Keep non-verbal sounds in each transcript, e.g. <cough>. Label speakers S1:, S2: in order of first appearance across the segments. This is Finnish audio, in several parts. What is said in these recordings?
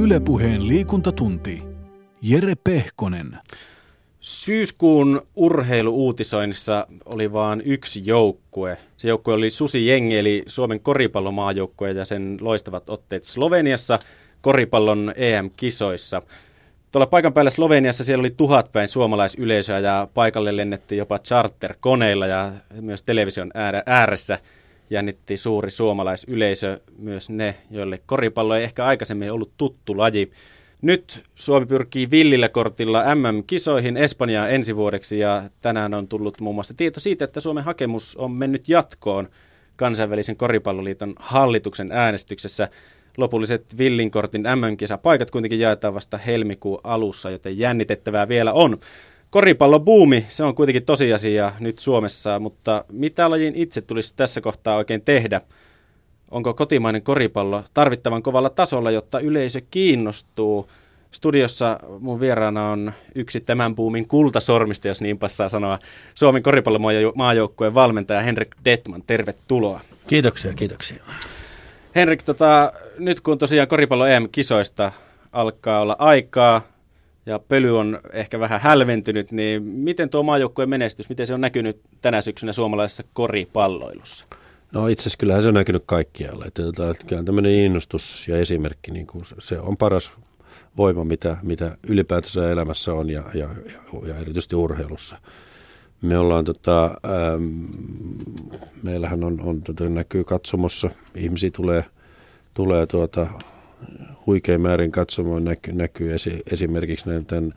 S1: Ylepuheen liikuntatunti. Jere Pehkonen.
S2: Syyskuun urheiluuutisoinnissa oli vain yksi joukkue. Se joukkue oli Susi Jengi, eli Suomen koripallomaajoukkue ja sen loistavat otteet Sloveniassa koripallon EM-kisoissa. Tuolla paikan päällä Sloveniassa siellä oli tuhat päin suomalaisyleisöä ja paikalle lennettiin jopa charter-koneilla ja myös television ääressä jännitti suuri suomalaisyleisö, myös ne, joille koripallo ei ehkä aikaisemmin ollut tuttu laji. Nyt Suomi pyrkii villillä kortilla MM-kisoihin Espanjaa ensi vuodeksi ja tänään on tullut muun muassa tieto siitä, että Suomen hakemus on mennyt jatkoon kansainvälisen koripalloliiton hallituksen äänestyksessä. Lopulliset villinkortin MM-kisapaikat kuitenkin jaetaan vasta helmikuun alussa, joten jännitettävää vielä on. Koripallobuumi, se on kuitenkin tosiasia nyt Suomessa, mutta mitä lajin itse tulisi tässä kohtaa oikein tehdä? Onko kotimainen koripallo tarvittavan kovalla tasolla, jotta yleisö kiinnostuu? Studiossa mun vieraana on yksi tämän buumin kultasormista, jos niin passaa sanoa, Suomen koripallomaajoukkueen valmentaja Henrik Detman. Tervetuloa.
S3: Kiitoksia, kiitoksia.
S2: Henrik, tota, nyt kun tosiaan koripallo EM-kisoista alkaa olla aikaa, ja pöly on ehkä vähän hälventynyt, niin miten tuo maajoukkueen menestys, miten se on näkynyt tänä syksynä suomalaisessa koripalloilussa?
S3: No itse asiassa kyllähän se on näkynyt kaikkialla. Että, tota, että kyllä tämmöinen innostus ja esimerkki, niin kuin se on paras voima, mitä, mitä ylipäätänsä elämässä on ja, ja, ja, ja erityisesti urheilussa. Me ollaan, tota, ähm, meillähän on, on tota, näkyy katsomossa, ihmisiä tulee, tulee tuota, huikein määrin katsomaan näkyy, näkyy esi, esimerkiksi näiden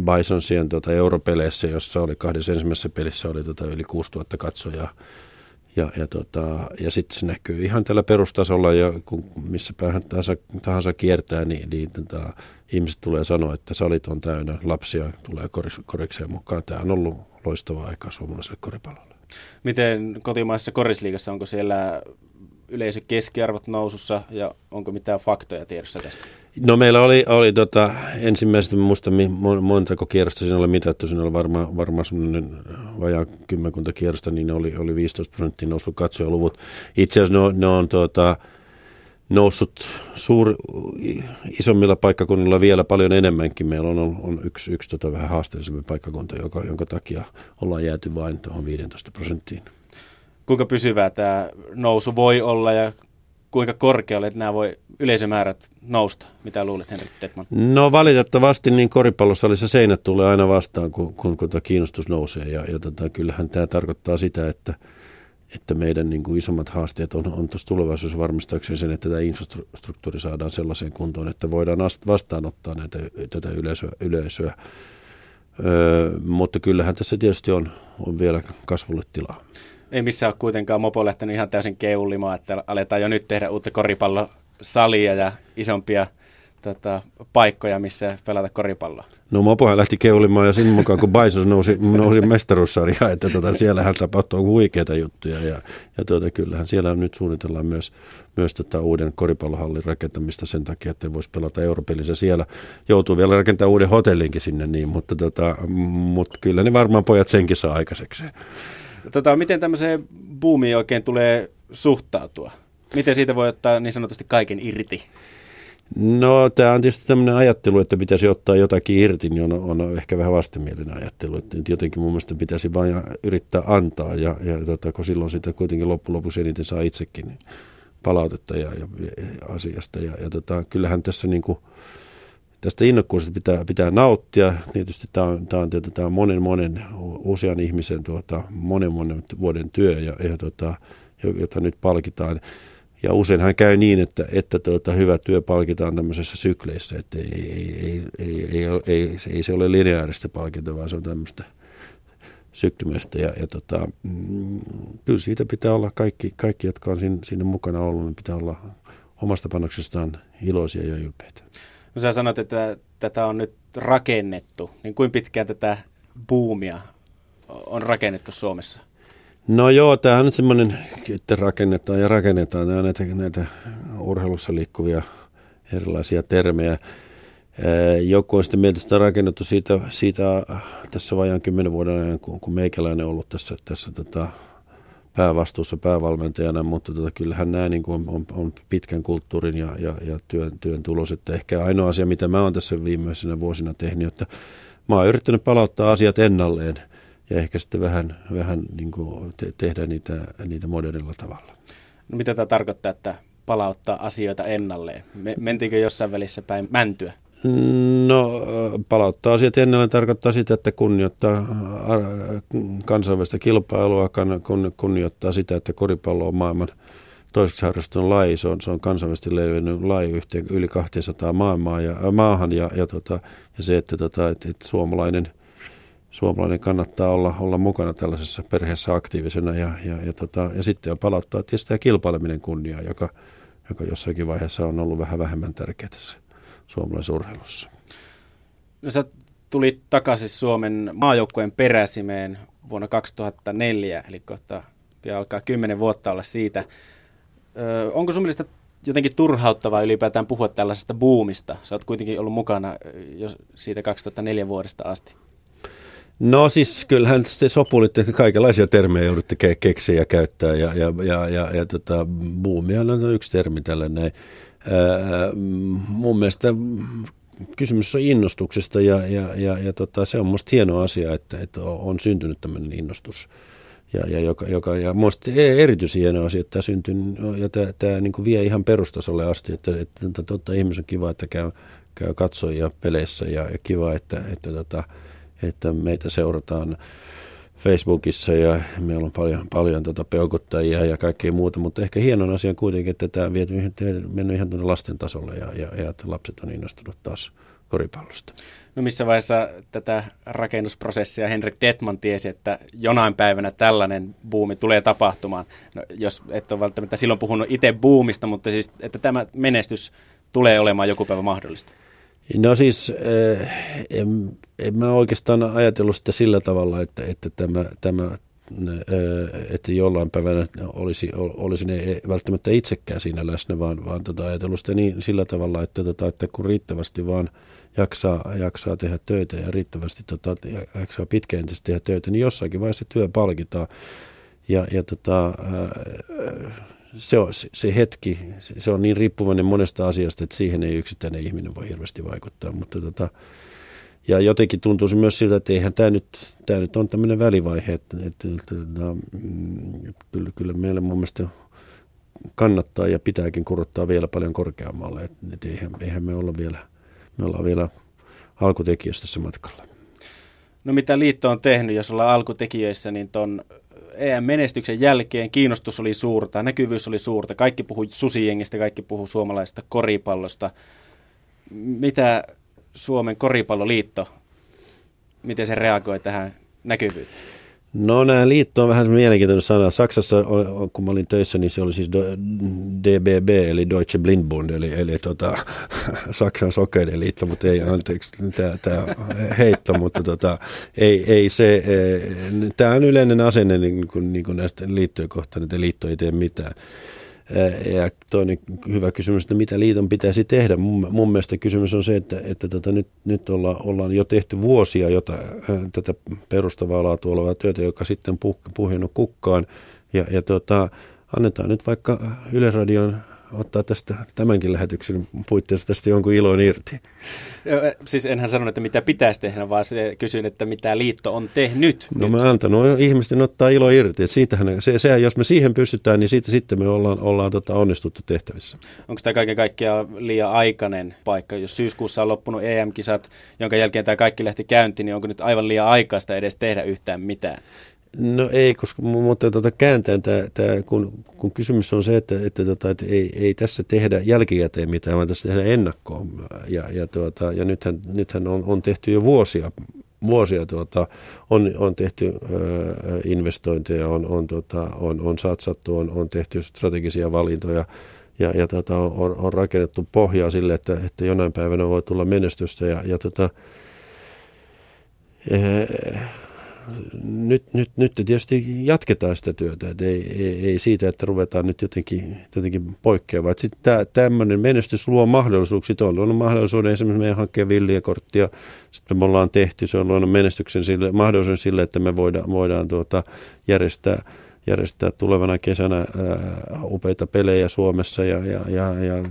S3: Bisonsien tuota, europeleissä, jossa oli kahdessa ensimmäisessä pelissä oli tuota, yli 6000 katsojaa. Ja, ja, tota, ja sitten se näkyy ihan tällä perustasolla, ja kun missä päähän tahansa, tahansa kiertää, niin, niin tota, ihmiset tulee sanoa, että salit on täynnä, lapsia tulee korikseen mukaan. Tämä on ollut loistavaa aikaa suomalaiselle koripallolle.
S2: Miten kotimaisessa korisliigassa, onko siellä yleisö keskiarvot nousussa ja onko mitään faktoja tiedossa tästä?
S3: No meillä oli, oli tota, ensimmäiset, muista montako kierrosta siinä oli mitattu, siinä oli varmaan varma semmoinen vajaa kymmenkunta kierrosta, niin ne oli, oli 15 prosenttia noussut katsojaluvut. Itse asiassa ne, ne on tota, noussut suur, isommilla paikkakunnilla vielä paljon enemmänkin. Meillä on, on yksi, yksi tota vähän haasteellisempi paikkakunta, joka, jonka takia ollaan jääty vain tuohon 15 prosenttiin
S2: kuinka pysyvää tämä nousu voi olla ja kuinka korkealle nämä voi yleisömäärät nousta? Mitä luulet, Henrik Tetman?
S3: No valitettavasti niin koripallosalissa seinät tulee aina vastaan, kun, kun, kun tämä kiinnostus nousee. Ja, ja tota, kyllähän tämä tarkoittaa sitä, että, että meidän niin kuin isommat haasteet on, on tuossa tulevaisuudessa varmistaakseni sen, että tämä infrastruktuuri saadaan sellaiseen kuntoon, että voidaan vastaanottaa näitä, tätä yleisöä. yleisöä. Öö, mutta kyllähän tässä tietysti on, on vielä kasvulle tilaa
S2: ei missään ole kuitenkaan mopo lähtenyt ihan täysin keulimaan, että aletaan jo nyt tehdä uutta koripallosalia ja isompia tota, paikkoja, missä pelata koripalloa.
S3: No Mopohan lähti keulimaan ja siinä mukaan, kun Bisons nousi, nousi mestaruussarjaan, että tota, siellähän tapahtuu huikeita juttuja ja, ja tuota, kyllähän siellä nyt suunnitellaan myös, myös tota, uuden koripallohallin rakentamista sen takia, että voisi pelata europelissä siellä. Joutuu vielä rakentamaan uuden hotellinkin sinne, niin, mutta, tota, mutta kyllä ne varmaan pojat senkin saa aikaiseksi.
S2: Tota, miten tämmöiseen boomiin oikein tulee suhtautua? Miten siitä voi ottaa niin sanotusti kaiken irti?
S3: No tämä on tietysti tämmöinen ajattelu, että pitäisi ottaa jotakin irti, niin on, on ehkä vähän vastenmielinen ajattelu. Että jotenkin mun mielestä pitäisi vain yrittää antaa ja, ja tota, kun silloin sitä kuitenkin loppujen lopuksi eniten saa itsekin palautetta ja, ja, ja asiasta. Ja, ja tota, kyllähän tässä niin kuin, tästä innokkuudesta pitää, pitää nauttia. Tietysti tämä on, tämä on, tämä on monen, monen usean ihmisen tuota, monen, monen vuoden työ, ja, ja tuota, jota nyt palkitaan. Ja useinhan käy niin, että, että tuota, hyvä työ palkitaan tämmöisessä sykleissä, että ei, ei, ei, ei, ei, ei, ei se ole lineaarista palkintoa, vaan se on tämmöistä syktymistä. Ja, ja tota, mm, kyllä siitä pitää olla kaikki, kaikki jotka on siinä, siinä mukana ollut, niin pitää olla omasta panoksestaan iloisia ja ylpeitä.
S2: Kun sä sanoit, että tätä on nyt rakennettu, niin kuinka pitkään tätä buumia on rakennettu Suomessa?
S3: No joo, tämä on nyt semmoinen, että rakennetaan ja rakennetaan. Nämä näitä, näitä urheilussa liikkuvia erilaisia termejä. Joku on sitten mieltä sitä rakennettu siitä, siitä tässä vajaan kymmenen vuoden ajan, kun, kun meikäläinen on ollut tässä, tässä tota, päävastuussa päävalmentajana, mutta tota, kyllähän nämä niin on, on, on, pitkän kulttuurin ja, ja, ja työn, työn tulos. Että ehkä ainoa asia, mitä mä oon tässä viimeisenä vuosina tehnyt, että mä oon yrittänyt palauttaa asiat ennalleen ja ehkä sitten vähän, vähän niin kuin te, tehdä niitä, niitä modernilla tavalla.
S2: No mitä tämä tarkoittaa, että palauttaa asioita ennalleen? Mentiinkö jossain välissä päin mäntyä?
S3: No palauttaa asiat ennalleen tarkoittaa sitä, että kunnioittaa kansainvälistä kilpailua, kunnioittaa sitä, että koripallo on maailman toiseksi harrastunut laji. Se on, se on kansainvälisesti levinnyt laji yhteen yli 200 maailmaa ja, maahan ja, ja, tota, ja se, että, tota, että, että suomalainen – suomalainen kannattaa olla, olla mukana tällaisessa perheessä aktiivisena ja, ja, ja, tota, ja sitten palauttaa tietysti tämä kilpaileminen kunniaa, joka, joka jossakin vaiheessa on ollut vähän vähemmän tärkeä tässä suomalaisessa urheilussa.
S2: No sä tulit takaisin Suomen maajoukkojen peräsimeen vuonna 2004, eli kohta pian alkaa kymmenen vuotta olla siitä. Ö, onko sun mielestä jotenkin turhauttavaa ylipäätään puhua tällaisesta buumista? Sä oot kuitenkin ollut mukana jo siitä 2004 vuodesta asti.
S3: No siis kyllähän sitten sopulitte kaikenlaisia termejä joudutte ke- keksiä ja käyttää ja, ja, ja, ja, ja tota, buumia on yksi termi tällä näin. Mun mielestä kysymys on innostuksesta ja, ja, ja, ja tota, se on musta hieno asia, että, että on syntynyt tämmöinen innostus. Ja, ja, joka, joka, ja musta e-, erityisen hieno asia, että tämä syntyy ja tämä, tämä niin vie ihan perustasolle asti, että, että, että totta ihmisen kiva, että käy, käy katsojia peleissä ja, ja kiva, että, että tota, että meitä seurataan Facebookissa ja meillä on paljon, paljon tota peukuttajia ja kaikkea muuta, mutta ehkä hienon asian kuitenkin, että tämä on mennyt ihan tuonne lasten tasolle ja, ja, ja että lapset on innostunut taas koripallosta.
S2: No missä vaiheessa tätä rakennusprosessia Henrik Detman tiesi, että jonain päivänä tällainen buumi tulee tapahtumaan? No, jos et ole välttämättä silloin puhunut itse buumista, mutta siis, että tämä menestys tulee olemaan joku päivä mahdollista.
S3: No siis eh, en, en mä oikeastaan ajatellut sitä sillä tavalla, että, että tämä, tämä eh, että jollain päivänä olisi, olisi ne välttämättä itsekään siinä läsnä, vaan, vaan tota ajatellut sitä niin, sillä tavalla, että, tota, että kun riittävästi vaan jaksaa, jaksaa tehdä töitä ja riittävästi tota, jaksaa pitkäjänteisesti tehdä töitä, niin jossakin vaiheessa työ palkitaan. Ja, ja tota, eh, se, on, se hetki, se on niin riippuvainen monesta asiasta, että siihen ei yksittäinen ihminen voi hirveästi vaikuttaa. Mutta tota, ja jotenkin tuntuu myös siltä, että eihän tämä nyt, tämä nyt on tämmöinen välivaihe, että, että, että, että mm, kyllä, kyllä meillä mun mielestä kannattaa ja pitääkin kurottaa vielä paljon korkeammalle. Että, että eihän, eihän me olla vielä, me ollaan vielä alkutekijöissä tässä matkalla.
S2: No mitä liitto on tehnyt, jos ollaan alkutekijöissä, niin tuon EM-menestyksen jälkeen kiinnostus oli suurta, näkyvyys oli suurta, kaikki puhui susijengistä, kaikki puhui suomalaisesta koripallosta. Mitä Suomen koripalloliitto, miten se reagoi tähän näkyvyyteen?
S3: No nämä liitto on vähän mielenkiintoinen sana. Saksassa, kun mä olin töissä, niin se oli siis DBB, eli Deutsche Blindbund, eli, eli tota, <laughs> Saksan sokeiden liitto, mutta ei, anteeksi, tämä heitto, mutta tota, ei, ei se, e, tämä on yleinen asenne niin kuin, niin kuin näistä liittojen kohtaan, että liitto ei tee mitään. Ja toinen hyvä kysymys, että mitä liiton pitäisi tehdä. Mun, mun mielestä kysymys on se, että, että tota, nyt, nyt olla, ollaan jo tehty vuosia jota, tätä perustavaa laatua olevaa työtä, joka sitten puh, puhjennut kukkaan. Ja, ja tota, annetaan nyt vaikka Yleisradion ottaa tästä tämänkin lähetyksen puitteissa tästä jonkun ilon irti.
S2: Siis enhän sanonut, että mitä pitäisi tehdä, vaan kysyin, että mitä liitto on tehnyt.
S3: No mä antanut ihmisten ottaa ilo irti. Siitähän, se, se, jos me siihen pystytään, niin siitä sitten me ollaan, ollaan tota onnistuttu tehtävissä.
S2: Onko tämä kaiken kaikkiaan liian aikainen paikka? Jos syyskuussa on loppunut EM-kisat, jonka jälkeen tämä kaikki lähti käyntiin, niin onko nyt aivan liian aikaista edes tehdä yhtään mitään?
S3: No ei, koska, mutta tuota, kääntäen tämä, tämä kun, kun, kysymys on se, että, että, tuota, että ei, ei, tässä tehdä jälkikäteen mitään, vaan tässä tehdään ennakkoon. Ja, ja, tuota, ja nythän, nythän on, on tehty jo vuosia, vuosia tuota, on, on tehty ö, investointeja, on, on, tuota, on, on satsattu, on, on tehty strategisia valintoja ja, ja tuota, on, on rakennettu pohjaa sille, että, että jonain päivänä voi tulla menestystä ja, ja tuota, nyt, nyt, nyt tietysti jatketaan sitä työtä, että ei, ei, ei siitä, että ruvetaan nyt jotenkin, jotenkin poikkeamaan. Sitten tämmöinen menestys luo mahdollisuuksia. On luonut mahdollisuuden esimerkiksi meidän hankkeen villiä-korttia, sitten me ollaan tehty, se on luonut menestyksen sille, mahdollisuuden sille, että me voidaan, voidaan tuota, järjestää järjestää tulevana kesänä ää, upeita pelejä Suomessa ja, ja, ja, ja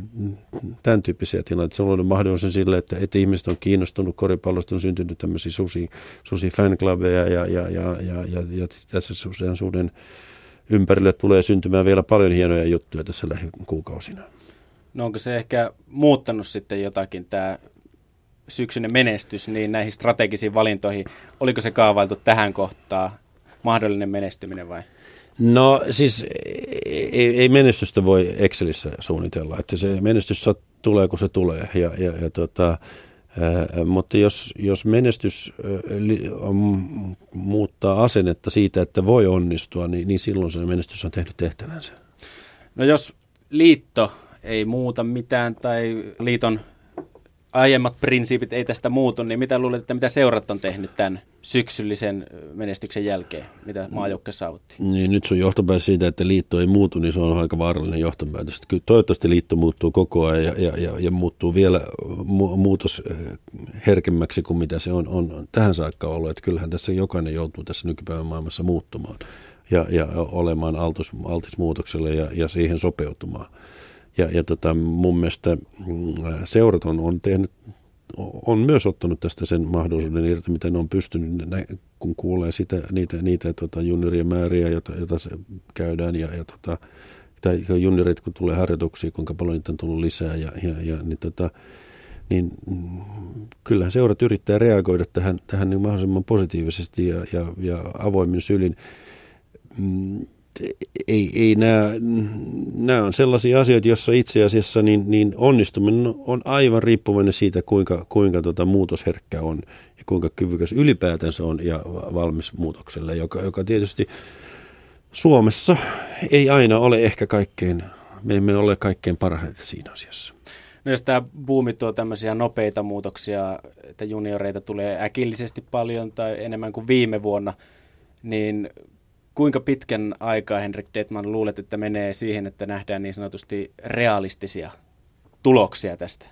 S3: tämän tyyppisiä tilanteita. Se on ollut mahdollisuus sille, että, että ihmiset on kiinnostunut koripallosta, on syntynyt tämmöisiä susi, susi fanclubeja ja, ja, ja, ja, ja, ja tässä suhteen ympärille tulee syntymään vielä paljon hienoja juttuja tässä lähikuukausina.
S2: No onko se ehkä muuttanut sitten jotakin tämä syksyinen menestys niin näihin strategisiin valintoihin? Oliko se kaavailtu tähän kohtaan mahdollinen menestyminen vai?
S3: No siis ei, ei menestystä voi Excelissä suunnitella, että se menestys tulee kun se tulee ja, ja, ja tota, mutta jos, jos menestys muuttaa asennetta siitä, että voi onnistua, niin, niin silloin se menestys on tehnyt tehtävänsä.
S2: No jos liitto ei muuta mitään tai liiton aiemmat prinsiipit ei tästä muutu, niin mitä luulet, että mitä seurat on tehnyt tämän syksyllisen menestyksen jälkeen, mitä maajoukkue saavutti?
S3: Niin, nyt sun johtopäätös siitä, että liitto ei muutu, niin se on aika vaarallinen johtopäätös. Toivottavasti liitto muuttuu koko ajan ja, ja, ja, ja muuttuu vielä mu- muutos herkemmäksi kuin mitä se on, on tähän saakka ollut. Että kyllähän tässä jokainen joutuu tässä nykypäivän maailmassa muuttumaan ja, ja olemaan altis, altis muutokselle ja, ja siihen sopeutumaan. Ja, ja tota, mun mielestä mm, seurat on, on tehnyt on myös ottanut tästä sen mahdollisuuden irti, miten ne on pystynyt, kun kuulee sitä, niitä, niitä tota, juniorien määriä, joita, joita se käydään, ja, ja tota, tai juniorit, kun tulee harjoituksia, kuinka paljon niitä on tullut lisää, ja, ja, ja niin, tota, niin mm, kyllähän seurat yrittää reagoida tähän, tähän niin mahdollisimman positiivisesti ja, ja, ja avoimin sylin. Mm, ei, ei nämä, nämä on sellaisia asioita, joissa itse asiassa niin, niin onnistuminen on aivan riippuvainen siitä, kuinka, kuinka tota muutosherkkä on ja kuinka kyvykäs ylipäätänsä on ja valmis muutokselle, joka, joka tietysti Suomessa ei aina ole ehkä kaikkein, me emme ole kaikkein parhaita siinä asiassa.
S2: No jos tämä buumi tuo tämmöisiä nopeita muutoksia, että junioreita tulee äkillisesti paljon tai enemmän kuin viime vuonna, niin kuinka pitkän aikaa Henrik Detman luulet, että menee siihen, että nähdään niin sanotusti realistisia tuloksia tästä?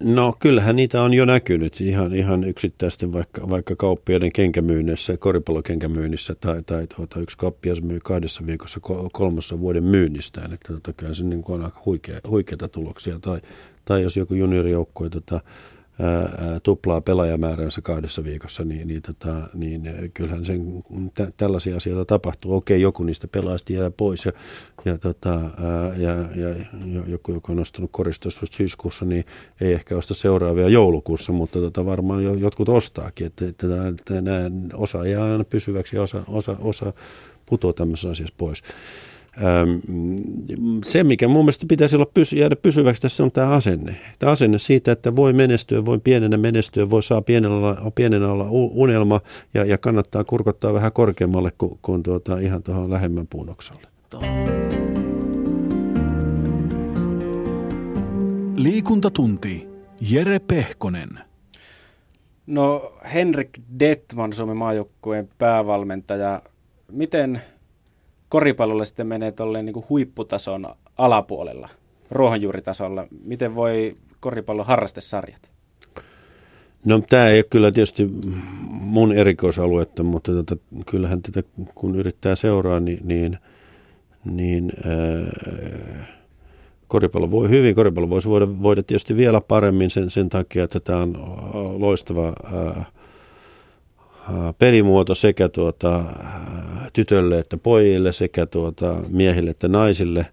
S3: No kyllähän niitä on jo näkynyt ihan, ihan yksittäisten vaikka, vaikka kauppiaiden kenkämyynnissä, koripallokenkämyynnissä tai, tai tuota, yksi kauppias myy kahdessa viikossa kolmassa vuoden myynnistään, että tota, kyllä se niin on aika huikea, huikeita tuloksia. Tai, tai jos joku juniorijoukkue tota, tuplaa pelaajamääränsä kahdessa viikossa, niin, niin, tota, niin kyllähän sen, tä, tällaisia asioita tapahtuu. Okei, joku niistä pelaajista jää pois ja, ja, tota, ää, ja, ja joku, joka on ostanut koristossa syyskuussa, niin ei ehkä osta seuraavia joulukuussa, mutta tota, varmaan jo, jotkut ostaakin. Että, että, että nämä osa jää aina pysyväksi ja osa, osa, osa putoaa tämmöisessä asiassa pois se, mikä mun mielestä pitäisi olla pysy, jäädä pysyväksi tässä on tämä asenne. Tämä asenne siitä, että voi menestyä, voi pienenä menestyä, voi saa pienenä olla, pienenä olla unelma ja, ja kannattaa kurkottaa vähän korkeammalle kuin, kuin tuota, ihan tuohon lähemmän puunoksalle.
S1: Liikuntatunti. Jere Pehkonen.
S2: No Henrik Detman, Suomen maajoukkueen päävalmentaja. Miten koripallolle sitten menee tolleen niin huipputason alapuolella, ruohonjuuritasolla. Miten voi koripallon harrastesarjat?
S3: No tämä ei ole kyllä tietysti mun erikoisaluetta, mutta tota, kyllähän tätä kun yrittää seuraa, niin, niin, niin ää, koripallo voi hyvin. Koripallo voisi voida, voida tietysti vielä paremmin sen, sen takia, että tämä on loistava ää, pelimuoto sekä tuota, tytölle että pojille, sekä tuota, miehille että naisille.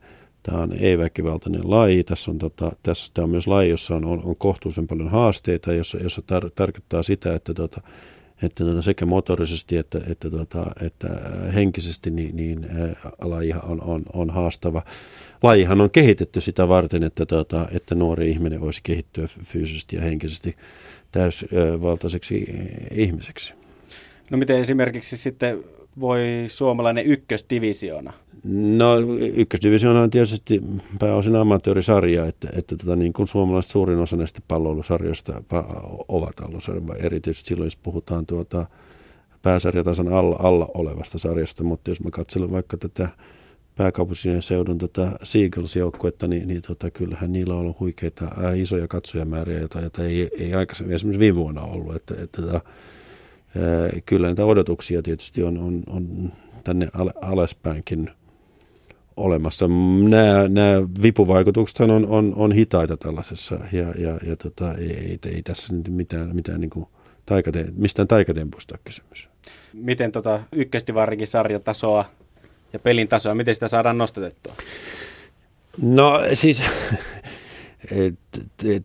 S3: Tämä on ei-väkivaltainen laji. Tässä on, tota, tässä, tämä on myös laji, jossa on, on, on kohtuullisen paljon haasteita, jossa, jossa tar, tarkoittaa sitä, että, tuota, että tuota, sekä motorisesti että, että, tuota, että henkisesti niin, niin laji on, on, on haastava. Lajihan on kehitetty sitä varten, että, tuota, että nuori ihminen voisi kehittyä fyysisesti ja henkisesti täysvaltaiseksi ihmiseksi.
S2: No miten esimerkiksi sitten voi suomalainen ykkösdivisioona?
S3: No ykkösdivisioona on tietysti pääosin amatöörisarja, että, että tota, niin kuin suomalaiset suurin osa näistä palloilusarjoista ovat ollut erityisesti silloin, jos puhutaan tuota pääsarjatason alla, alla olevasta sarjasta, mutta jos mä katselen vaikka tätä pääkaupunkien seudun tota Seagulls-joukkuetta, niin, niin tota, kyllähän niillä on ollut huikeita ää, isoja katsojamääriä, joita, joita ei, ei aikaisemmin esimerkiksi viime vuonna ollut. Että, että, että kyllä näitä odotuksia tietysti on, on, on tänne alaspäinkin olemassa. Nämä, nämä vipuvaikutukset on, on, on hitaita tällaisessa ja, ja, ja tota, ei, ei, ei, tässä nyt mitään, mitään niin kuin taikate, mistään taikatempusta kysymys.
S2: Miten tota ykköstivarinkin sarjatasoa ja pelin tasoa, miten sitä saadaan nostatettua?
S3: No siis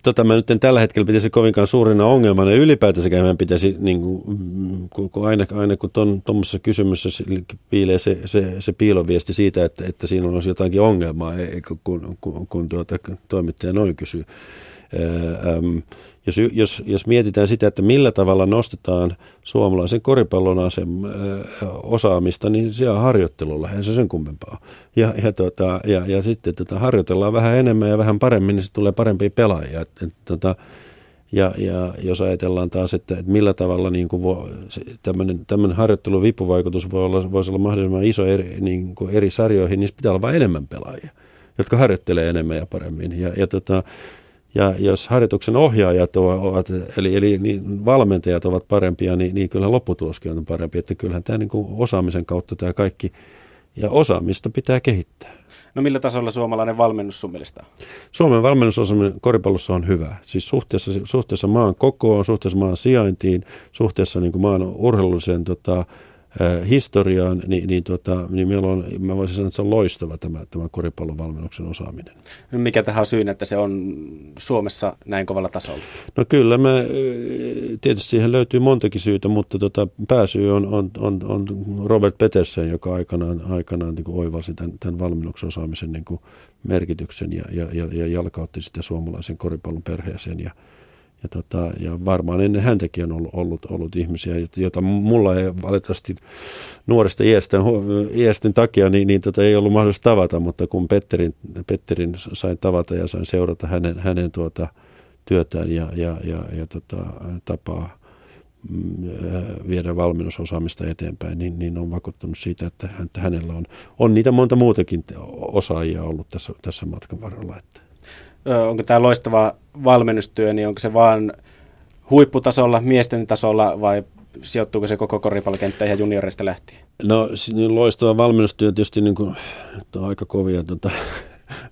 S3: tota mä nyt en tällä hetkellä pitäisi kovinkaan suurena ongelmana. Ylipäätänsä meidän pitäisi, niin kuin, kun aina, aina kun tuommoisessa kysymyksessä piilee se, se, se piiloviesti siitä, että, että siinä on jotakin ongelmaa, kun, kun, kun tuota, toimittaja noin kysyy. Jos, jos, jos mietitään sitä, että millä tavalla nostetaan suomalaisen koripallon asem, osaamista, niin se on harjoittelulla, eihän se sen kummempaa. Ja, ja, tota, ja, ja sitten tota, harjoitellaan vähän enemmän ja vähän paremmin, niin se tulee parempia pelaajia. Et, et, tota, ja, ja jos ajatellaan taas, että, että millä tavalla niin kuin voi, tämmöinen, tämmöinen harjoittelun vipuvaikutus voi olla, voisi olla mahdollisimman iso eri, niin kuin eri sarjoihin, niin pitää olla vain enemmän pelaajia, jotka harjoittelee enemmän ja paremmin. Ja, ja tota, ja jos harjoituksen ohjaajat ovat, eli, eli niin valmentajat ovat parempia, niin, niin kyllä lopputuloskin on parempi. Että kyllähän tämä niin kuin osaamisen kautta tämä kaikki, ja osaamista pitää kehittää.
S2: No millä tasolla suomalainen valmennus sun mielestä on?
S3: Suomen valmennusosaaminen koripallossa on hyvä. Siis suhteessa, suhteessa maan kokoon, suhteessa maan sijaintiin, suhteessa niin kuin maan urheilulliseen tota, historiaan, niin, niin, tota, niin meillä on, mä voisin sanoa, että se on loistava tämä, tämä koripallon valmennuksen osaaminen.
S2: No mikä tähän on syynä, että se on Suomessa näin kovalla tasolla?
S3: No kyllä, me, tietysti siihen löytyy montakin syytä, mutta tota, pääsyy on, on, on, on Robert Petersen, joka aikanaan, aikanaan niin kuin oivalsi tämän, tämän valmennuksen osaamisen niin kuin merkityksen ja, ja, ja, ja jalkautti sitä suomalaisen koripallon perheeseen ja, ja, tota, ja varmaan ennen häntäkin on ollut, ollut, ollut ihmisiä, joita mulla ei valitettavasti nuoresta iästä, iästen takia niin, niin tota, ei ollut mahdollista tavata, mutta kun Petterin, Petterin sain tavata ja sain seurata hänen, hänen tuota, työtään ja, ja, ja, ja tota, tapaa mm, viedä valmennusosaamista eteenpäin, niin, niin on vakuuttunut siitä, että, että hänellä on, on niitä monta muutakin osaajia ollut tässä, tässä matkan varrella. Että
S2: onko tämä loistava valmennustyö, niin onko se vaan huipputasolla, miesten tasolla vai sijoittuuko se koko koripallokenttä ihan juniorista lähtien?
S3: No niin loistava valmennustyö tietysti niin kuin, on aika kovia tuota,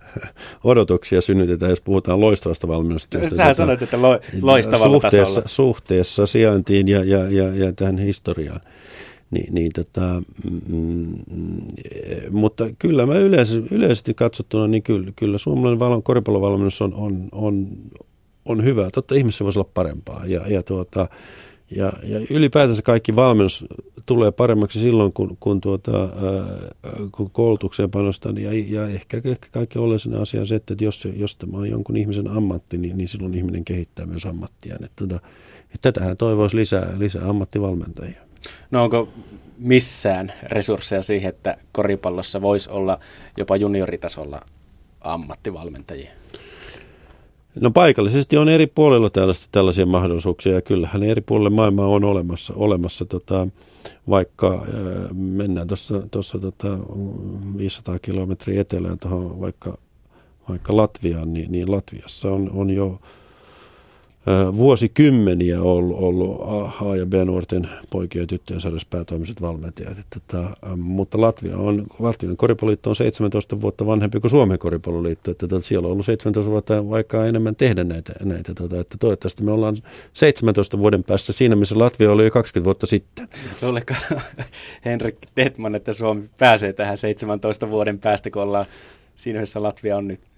S3: <laughs> odotuksia synnytetään, jos puhutaan loistavasta valmennustyöstä.
S2: Sä tuota, sanoit, että lo, loistavalla
S3: suhteessa,
S2: tasolla.
S3: Suhteessa sijaintiin ja, ja, ja, ja tähän historiaan. Niin, niin tota, mm, mutta kyllä mä yleisesti, yleisesti katsottuna, niin kyllä, kyllä suomalainen val- koripallovalmennus on, on, on, on hyvä. Totta ihmisessä voisi olla parempaa. Ja, ja, tuota, ja, ja ylipäätänsä kaikki valmennus tulee paremmaksi silloin, kun, kun, tuota, ää, kun koulutukseen panostan. Ja, ja ehkä, ehkä kaikki oleellisin asia on se, että jos, jos tämä on jonkun ihmisen ammatti, niin, niin silloin ihminen kehittää myös ammattiaan. Että, että tätähän toivoisi lisää, lisää ammattivalmentajia.
S2: No onko missään resursseja siihen, että koripallossa voisi olla jopa junioritasolla ammattivalmentajia?
S3: No paikallisesti on eri puolilla tällaista, tällaisia mahdollisuuksia ja kyllähän eri puolilla maailmaa on olemassa, olemassa tota, vaikka äh, mennään tuossa tota, 500 kilometriä etelään tuohon vaikka, vaikka Latviaan, niin, niin Latviassa on, on jo vuosikymmeniä ollut, ollut A- ja B-nuorten poikien ja tyttöjen sarjassa päätoimiset valmentajat. Että, että, mutta Latvia on, Latvian koripalloliitto on 17 vuotta vanhempi kuin Suomen koripalloliitto. Että, että siellä on ollut 17 vuotta vaikka enemmän tehdä näitä. näitä tuota, että toivottavasti me ollaan 17 vuoden päässä siinä, missä Latvia oli jo 20 vuotta sitten.
S2: Luuletko <laughs> Henrik Detman, että Suomi pääsee tähän 17 vuoden päästä, kun ollaan siinä, missä Latvia on nyt?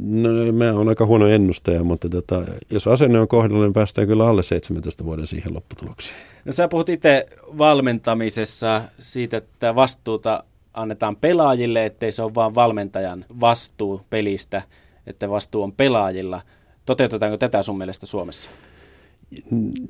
S3: No, mä oon aika huono ennustaja, mutta tota, jos asenne on kohdalla, niin päästään kyllä alle 17 vuoden siihen lopputulokseen.
S2: No sä puhut itse valmentamisessa siitä, että vastuuta annetaan pelaajille, ettei se ole vain valmentajan vastuu pelistä, että vastuu on pelaajilla. Toteutetaanko tätä sun mielestä Suomessa?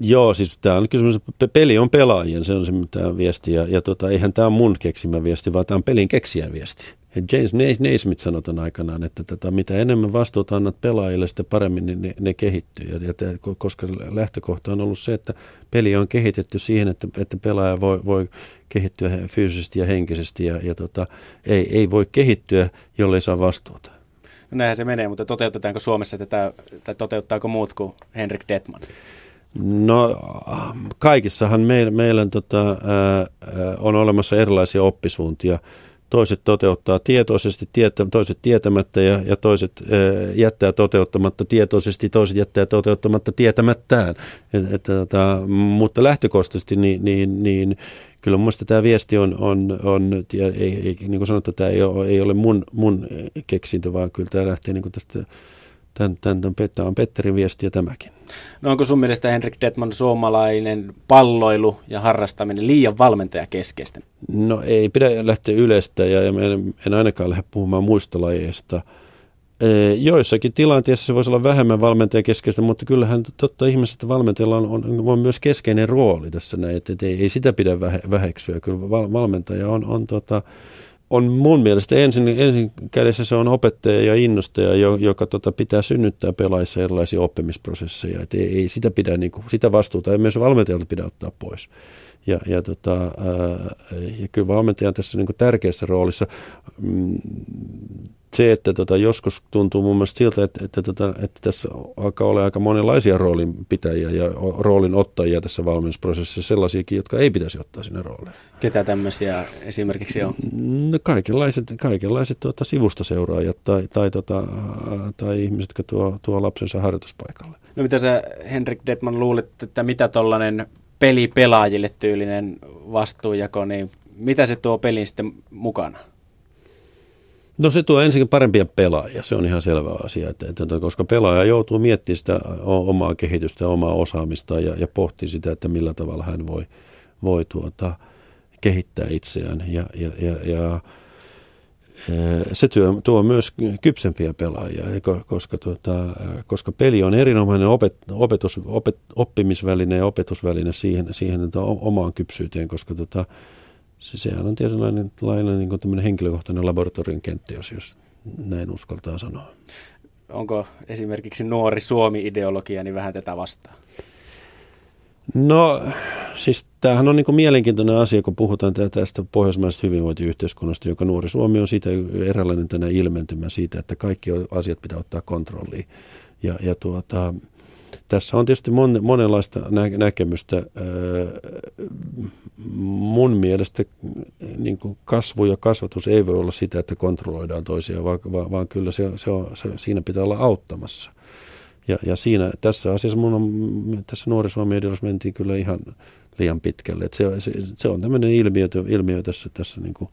S3: Joo, siis tämä on kysymys, peli on pelaajien, se on se mitä viesti, ja, ja tota, eihän tämä on mun keksimä viesti, vaan tämä on pelin keksijän viesti. James Naismith sanoi tämän aikanaan, että tätä, mitä enemmän vastuuta annat pelaajille, sitä paremmin niin ne, ne kehittyy. Ja, ja te, koska lähtökohta on ollut se, että peli on kehitetty siihen, että, että pelaaja voi, voi kehittyä fyysisesti ja henkisesti ja, ja tota, ei, ei voi kehittyä, jollei saa vastuuta.
S2: No näinhän se menee, mutta toteutetaanko Suomessa tätä, tai toteuttaako muut kuin Henrik Detman?
S3: No kaikissahan meillä, meillä tota, ää, on olemassa erilaisia oppisuuntia. Toiset toteuttaa tietoisesti, tietä, toiset tietämättä ja, ja toiset ää, jättää toteuttamatta tietoisesti, toiset jättää toteuttamatta tietämättään. Et, et, tota, mutta lähtökohtaisesti niin, niin, niin kyllä mun tämä viesti on, on, on ei, ei, niin kuin sanottu, tämä ei ole, ei ole mun, mun keksintö, vaan kyllä tämä lähtee niin kuin tästä tämän, tämän, tämän on Petterin viesti ja tämäkin.
S2: No onko sun mielestä Henrik Detman suomalainen palloilu ja harrastaminen liian valmentajakeskeistä?
S3: No ei pidä lähteä yleistä ja, ja en, en ainakaan lähde puhumaan muista lajeista. Joissakin tilanteissa se voisi olla vähemmän valmentajakeskeistä, mutta kyllähän totta ihmiset, että valmentajalla on, on, on myös keskeinen rooli tässä näin, että, että ei, ei sitä pidä väheksyä. Kyllä val, valmentaja on, on tota, on mun mielestä ensin, ensin kädessä se on opettaja ja innostaja, joka tota, pitää synnyttää pelaajissa erilaisia oppimisprosesseja. Et ei, ei sitä, pidä, niin kuin, sitä vastuuta ei myös valmentajalta pidä ottaa pois. Ja, ja, tota, ää, ja kyllä valmentaja on tässä niin kuin tärkeässä roolissa. Mm, se, että tota, joskus tuntuu mun mielestä siltä, että, että, että, että tässä alkaa olla aika monenlaisia roolinpitäjiä ja roolin ottajia tässä valmennusprosessissa, sellaisiakin, jotka ei pitäisi ottaa sinne rooliin.
S2: Ketä tämmöisiä esimerkiksi on?
S3: No, kaikenlaiset, kaikenlaiset tuota, sivustoseuraajat tai, tai, tota, tai ihmiset, jotka tuo, tuo lapsensa harjoituspaikalle.
S2: No mitä sä Henrik Detman luulet, että mitä tollainen peli pelaajille tyylinen vastuujako, niin mitä se tuo pelin sitten mukana?
S3: No se tuo ensinnäkin parempia pelaajia, se on ihan selvä asia, että, että, koska pelaaja joutuu miettimään sitä omaa kehitystä omaa osaamista ja, ja pohtii sitä, että millä tavalla hän voi, voi tuota, kehittää itseään. Ja, ja, ja, ja se työ tuo myös kypsempiä pelaajia, koska, tuota, koska peli on erinomainen opet, opetus, opet, oppimisväline ja opetusväline siihen, siihen omaan kypsyyteen, koska tuota, se, sehän on tietynlainen lailla niin kuin henkilökohtainen laboratorion kenttä, jos, jos näin uskaltaa sanoa.
S2: Onko esimerkiksi nuori Suomi-ideologia niin vähän tätä vastaan?
S3: No siis tämähän on niin kuin mielenkiintoinen asia, kun puhutaan tästä pohjoismaisesta hyvinvointiyhteiskunnasta, joka nuori Suomi on siitä eräänlainen tänä ilmentymä siitä, että kaikki asiat pitää ottaa kontrolliin. Ja, ja tuota, tässä on tietysti mon, monenlaista nä- näkemystä. Mun mielestä niin kuin kasvu ja kasvatus ei voi olla sitä, että kontrolloidaan toisia, vaan, vaan, kyllä se, se on, se, siinä pitää olla auttamassa. Ja, ja siinä, tässä asiassa mun on, tässä nuori Suomi mentiin kyllä ihan liian pitkälle. Et se, se, se, on tämmöinen ilmiö, ilmiö tässä, tässä niin kuin,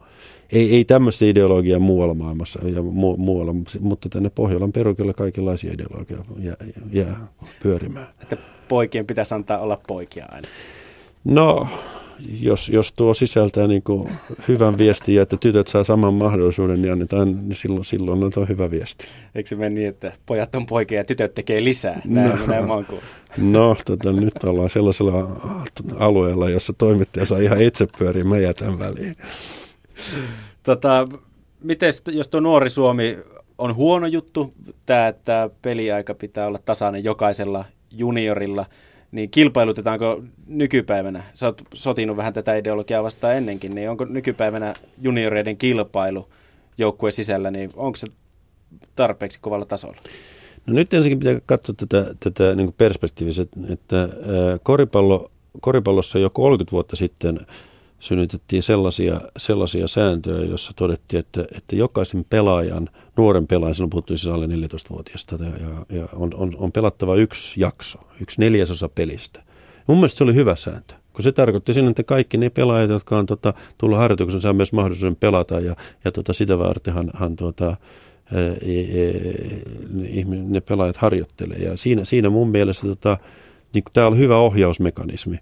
S3: ei, ei tämmöistä ideologiaa muualla maailmassa ja mu, muualla, mutta tänne Pohjolan perukilla kaikenlaisia ideologiaa jää, jää pyörimään.
S2: Että poikien pitäisi antaa olla poikia aina.
S3: No, jos, jos tuo sisältää niin kuin hyvän viestin ja että tytöt saa saman mahdollisuuden, niin annetaan, niin silloin, silloin on tuo hyvä viesti.
S2: Eikö se mene niin, että pojat on poikia ja tytöt tekee lisää? Näin, no, näin
S3: no tota, nyt ollaan sellaisella alueella, jossa toimittaja saa ihan itse pyöriä, mä jätän väliin.
S2: Tota, miten, jos tuo nuori Suomi on huono juttu, tämä, että peliaika pitää olla tasainen jokaisella juniorilla – niin kilpailutetaanko nykypäivänä, sä oot sotinut vähän tätä ideologiaa vastaan ennenkin, niin onko nykypäivänä junioreiden kilpailu joukkueen sisällä, niin onko se tarpeeksi kovalla tasolla?
S3: No nyt ensinnäkin pitää katsoa tätä, tätä niin perspektiivistä, että koripallo, koripallossa jo 30 vuotta sitten – synnytettiin sellaisia, sellaisia sääntöjä, joissa todettiin, että, että jokaisen pelaajan, nuoren pelaajan, silloin puhuttiin siis alle 14-vuotiaasta, ja, ja on, on, on pelattava yksi jakso, yksi neljäsosa pelistä. Mun mielestä se oli hyvä sääntö, kun se tarkoitti sinne, että kaikki ne pelaajat, jotka on tota, tullut harjoituksen, saa myös mahdollisuuden pelata, ja, ja tota, sitä vartenhan hän, tota, e, e, ne pelaajat harjoittelee. Ja siinä, siinä mun mielestä tota, niin tämä on hyvä ohjausmekanismi.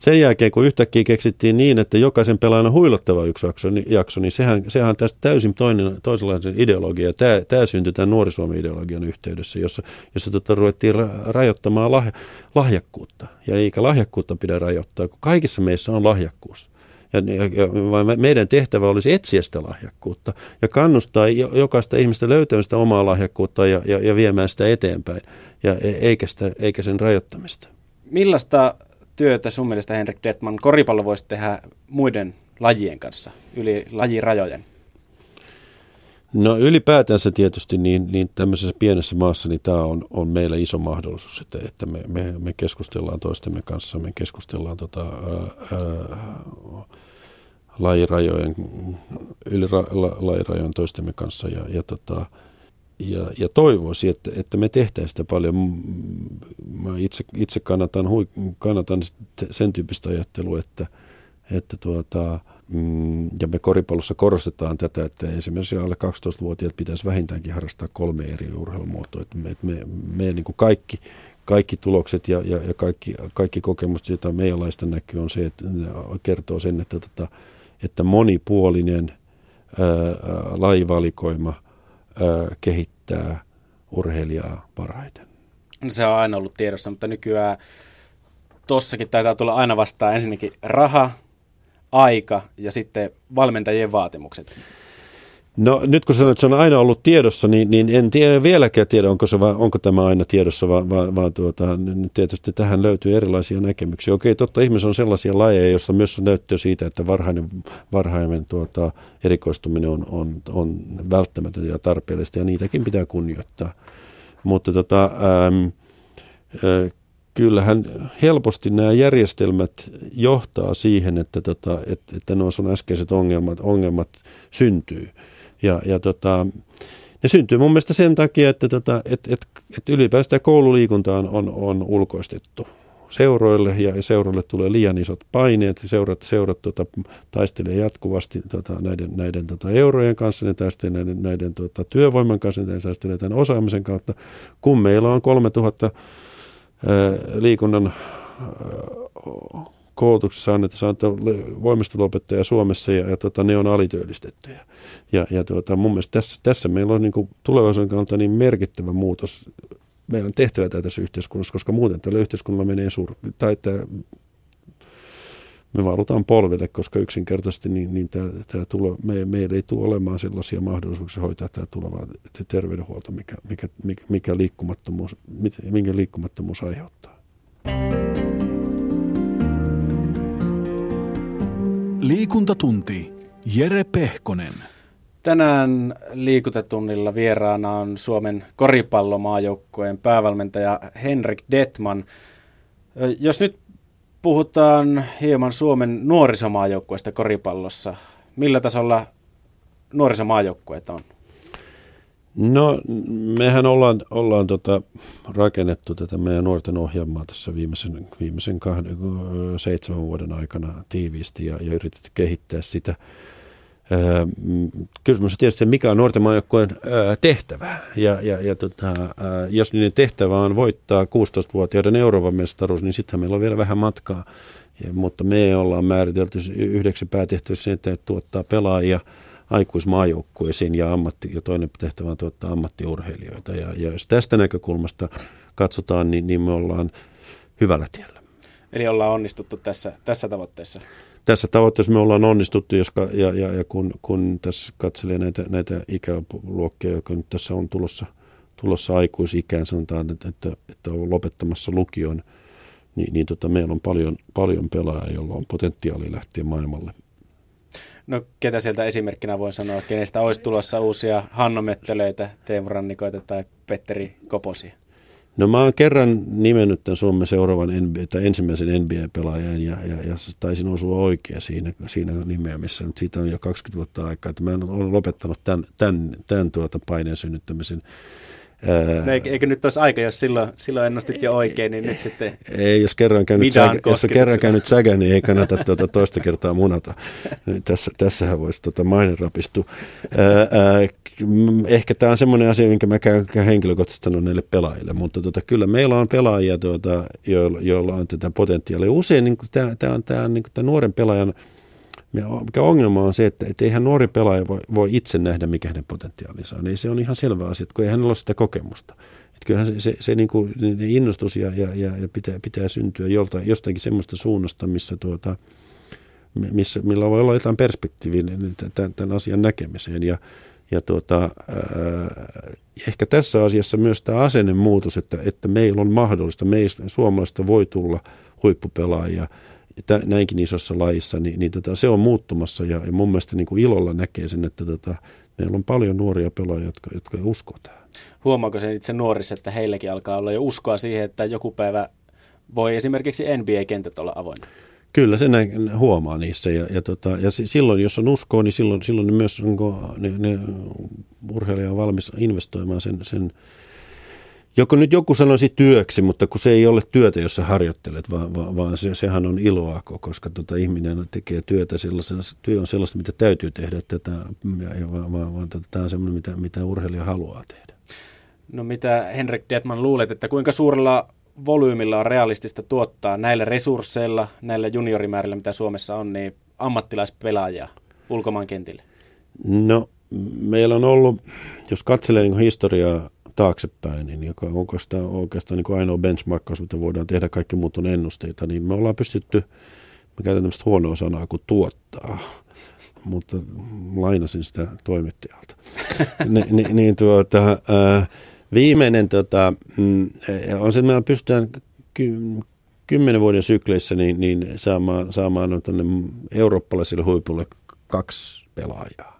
S3: Sen jälkeen, kun yhtäkkiä keksittiin niin, että jokaisen pelaajan on huilottava yksi jakso, niin, jakso, niin sehän, sehän on tästä täysin toinen, toisenlainen ideologia. Tämä, tämä syntyi tämän nuorisuomi-ideologian yhteydessä, jossa, jossa tota, ruvettiin ra- rajoittamaan lah, lahjakkuutta. Ja eikä lahjakkuutta pidä rajoittaa, kun kaikissa meissä on lahjakkuus. Ja, ja, ja meidän tehtävä olisi etsiä sitä lahjakkuutta ja kannustaa jokaista ihmistä löytämään sitä omaa lahjakkuutta ja, ja, ja viemään sitä eteenpäin, ja, e, eikä, sitä, eikä sen rajoittamista.
S2: Millaista työtä sun mielestä Henrik Detman koripallo voisi tehdä muiden lajien kanssa, yli lajirajojen?
S3: No ylipäätänsä tietysti niin, niin tämmöisessä pienessä maassa niin tämä on, on meillä iso mahdollisuus, että, että me, me, me keskustellaan toistemme kanssa, me keskustellaan tota, ää, ää, lajirajojen, yli ra, la, lajirajojen toistemme kanssa ja, ja, tota, ja, ja toivoisin, että, että me tehtäisiin sitä paljon. Mä itse, itse kannatan, hui, kannatan sen tyyppistä ajattelua, että, että tuota, mm, ja me koripallossa korostetaan tätä, että esimerkiksi alle 12-vuotiaat pitäisi vähintäänkin harrastaa kolme eri urheilumuotoa. Että me, me, me niin kuin kaikki, kaikki tulokset ja, ja, ja kaikki, kaikki kokemukset, joita meidän laista näkyy, on se, että kertoo sen, että, että, että monipuolinen ää, lajivalikoima – kehittää urheilijaa parhaiten.
S2: No se on aina ollut tiedossa, mutta nykyään tossakin taitaa tulla aina vastaan ensinnäkin raha, aika ja sitten valmentajien vaatimukset.
S3: No nyt kun sanoit, että se on aina ollut tiedossa, niin, niin en tiedä vieläkään tiedä, onko, se, onko tämä aina tiedossa, vaan, vaan, vaan tuota, tietysti tähän löytyy erilaisia näkemyksiä. Okei, totta ihmisessä on sellaisia lajeja, joissa myös on näyttöä siitä, että varhainen, varhainen tuota, erikoistuminen on, on, on välttämätöntä ja tarpeellista, ja niitäkin pitää kunnioittaa. Mutta tota, äm, ä, kyllähän helposti nämä järjestelmät johtaa siihen, että, tota, että, että nuo sun äskeiset ongelmat, ongelmat syntyy. Ja, ja tota, ne syntyy mun mielestä sen takia, että, tota, että, että, että ylipäätään koululiikunta on, on, on ulkoistettu seuroille ja seuroille tulee liian isot paineet. Seurat, seurat tota, taistelee jatkuvasti tota, näiden, näiden tota, eurojen kanssa, ne taistelee näiden, näiden tota, työvoiman kanssa, ne taistelee tämän osaamisen kautta. Kun meillä on 3000 ää, liikunnan ää, koulutuksessa annetaan voimisteluopettajia Suomessa ja, ja tota, ne on alityöllistettyjä. Ja, ja tuota, mun mielestä tässä, tässä meillä on niin kuin tulevaisuuden kannalta niin merkittävä muutos meidän tehtävä tässä yhteiskunnassa, koska muuten tällä yhteiskunnalla menee sur... tai että me valutaan polville, koska yksinkertaisesti niin, niin tämä, tämä tule, me, meillä ei tule olemaan sellaisia mahdollisuuksia hoitaa tämä tuleva terveydenhuolto, mikä, mikä, mikä, liikkumattomuus, minkä liikkumattomuus aiheuttaa.
S1: Liikuntatunti. Jere Pehkonen.
S2: Tänään liikuntatunnilla vieraana on Suomen koripallomaajoukkueen päävalmentaja Henrik Detman. Jos nyt puhutaan hieman Suomen nuorisomaajoukkueesta koripallossa, millä tasolla nuorisomaajoukkueet on?
S3: No mehän ollaan, ollaan tota, rakennettu tätä meidän nuorten ohjelmaa tässä viimeisen, viimeisen kahden, seitsemän vuoden aikana tiiviisti ja, ja yritetty kehittää sitä. Ää, kysymys on tietysti, mikä on nuorten maajoukkueen tehtävä. Ja, ja, ja tota, jos niiden tehtävä on voittaa 16-vuotiaiden Euroopan mestaruus, niin sittenhän meillä on vielä vähän matkaa. Ja, mutta me ollaan määritelty yhdeksi päätehtäväksi että tuottaa pelaajia – aikuismaajoukkueisiin ja, ammatti, ja toinen tehtävä on tuottaa ammattiurheilijoita. Ja, ja jos tästä näkökulmasta katsotaan, niin, niin me ollaan hyvällä tiellä.
S2: Eli ollaan onnistuttu tässä, tässä tavoitteessa?
S3: Tässä tavoitteessa me ollaan onnistuttu, jos, ja, ja, ja kun, kun tässä katselee näitä, näitä ikäluokkia, jotka nyt tässä on tulossa, tulossa aikuisikään, sanotaan, että, että, että on lopettamassa lukion, niin, niin tota, meillä on paljon, paljon pelaajia, joilla on potentiaali lähteä maailmalle
S2: No ketä sieltä esimerkkinä voin sanoa, kenestä olisi tulossa uusia Hanno Möttölöitä, Teemu Rannikoita tai Petteri Koposia?
S3: No mä oon kerran nimennyt tämän Suomen seuraavan NBA, tai ensimmäisen NBA-pelaajan ja, ja, ja taisin osua oikea siinä, siinä nimeämissä. Nyt siitä on jo 20 vuotta aikaa, että mä olen lopettanut tämän, tämän, tämän tuota paineen synnyttämisen
S2: no, eikö nyt olisi aika, jos silloin, silloin ennustit jo oikein, niin nyt sitten...
S3: Ei, jos kerran käynyt, sägä, jos kerran käynyt sägä, niin ei kannata tuota toista kertaa munata. Tässä, tässähän voisi tuota maine rapistua. Ehkä tämä on semmoinen asia, minkä mä käyn, henkilökohtaisesti sanon näille pelaajille, mutta tuota, kyllä meillä on pelaajia, tuota, joilla, joilla on tätä potentiaalia. Usein niin tämä, on tämä, niin tämä nuoren pelaajan mikä ongelma on se, että, että eihän nuori pelaaja voi, voi itse nähdä, mikä hänen potentiaalinsa on. Ei se on ihan selvä asia, kun ei hänellä ole sitä kokemusta. Että kyllähän se, se, se niin kuin, innostus ja, ja, ja, ja pitää, pitää syntyä jolta, jostakin semmoista suunnasta, missä tuota, missä, millä voi olla jotain perspektiiviä tämän, tämän asian näkemiseen. Ja, ja tuota, äh, ehkä tässä asiassa myös tämä asennemuutos, että, että meillä on mahdollista, meistä suomalaista voi tulla huippupelaajia – näinkin isossa lajissa, niin, niin tota, se on muuttumassa ja, ja mun mielestä niin kuin ilolla näkee sen, että tota, Meillä on paljon nuoria pelaajia, jotka, jotka uskoo tähän.
S2: Huomaako se itse nuorissa, että heilläkin alkaa olla jo uskoa siihen, että joku päivä voi esimerkiksi NBA-kentät olla avoinna?
S3: Kyllä se näin huomaa niissä ja, ja, tota, ja silloin, jos on uskoa, niin silloin, silloin ne myös ne, ne urheilija on valmis investoimaan sen, sen joko nyt joku sanoisi työksi, mutta kun se ei ole työtä, jos sä harjoittelet, vaan, vaan, vaan se, sehän on iloa, koska tota, ihminen tekee työtä sellaisena, työ on sellaista, mitä täytyy tehdä, tätä, ja, vaan, vaan, vaan tota, tämä on semmoinen, mitä, mitä urheilija haluaa tehdä.
S2: No mitä Henrik Detman luulet, että kuinka suurella volyymilla on realistista tuottaa näillä resursseilla, näillä juniorimäärillä, mitä Suomessa on, niin ammattilaispelaajia ulkomaankentille?
S3: No meillä on ollut, jos katselee niin historiaa taaksepäin, niin joka on oikeastaan, oikeastaan niin kuin ainoa benchmarkkaus, mitä voidaan tehdä, kaikki muut on ennusteita, niin me ollaan pystytty, mä käytän tämmöistä huonoa sanaa kuin tuottaa, mutta lainasin sitä toimittajalta. <laughs> Ni, ni, niin tuota, ää, viimeinen tota, mm, on se, että meillä pystytään ky, kymmenen vuoden sykleissä niin, niin saamaan, saamaan tuonne eurooppalaisille huipulle kaksi pelaajaa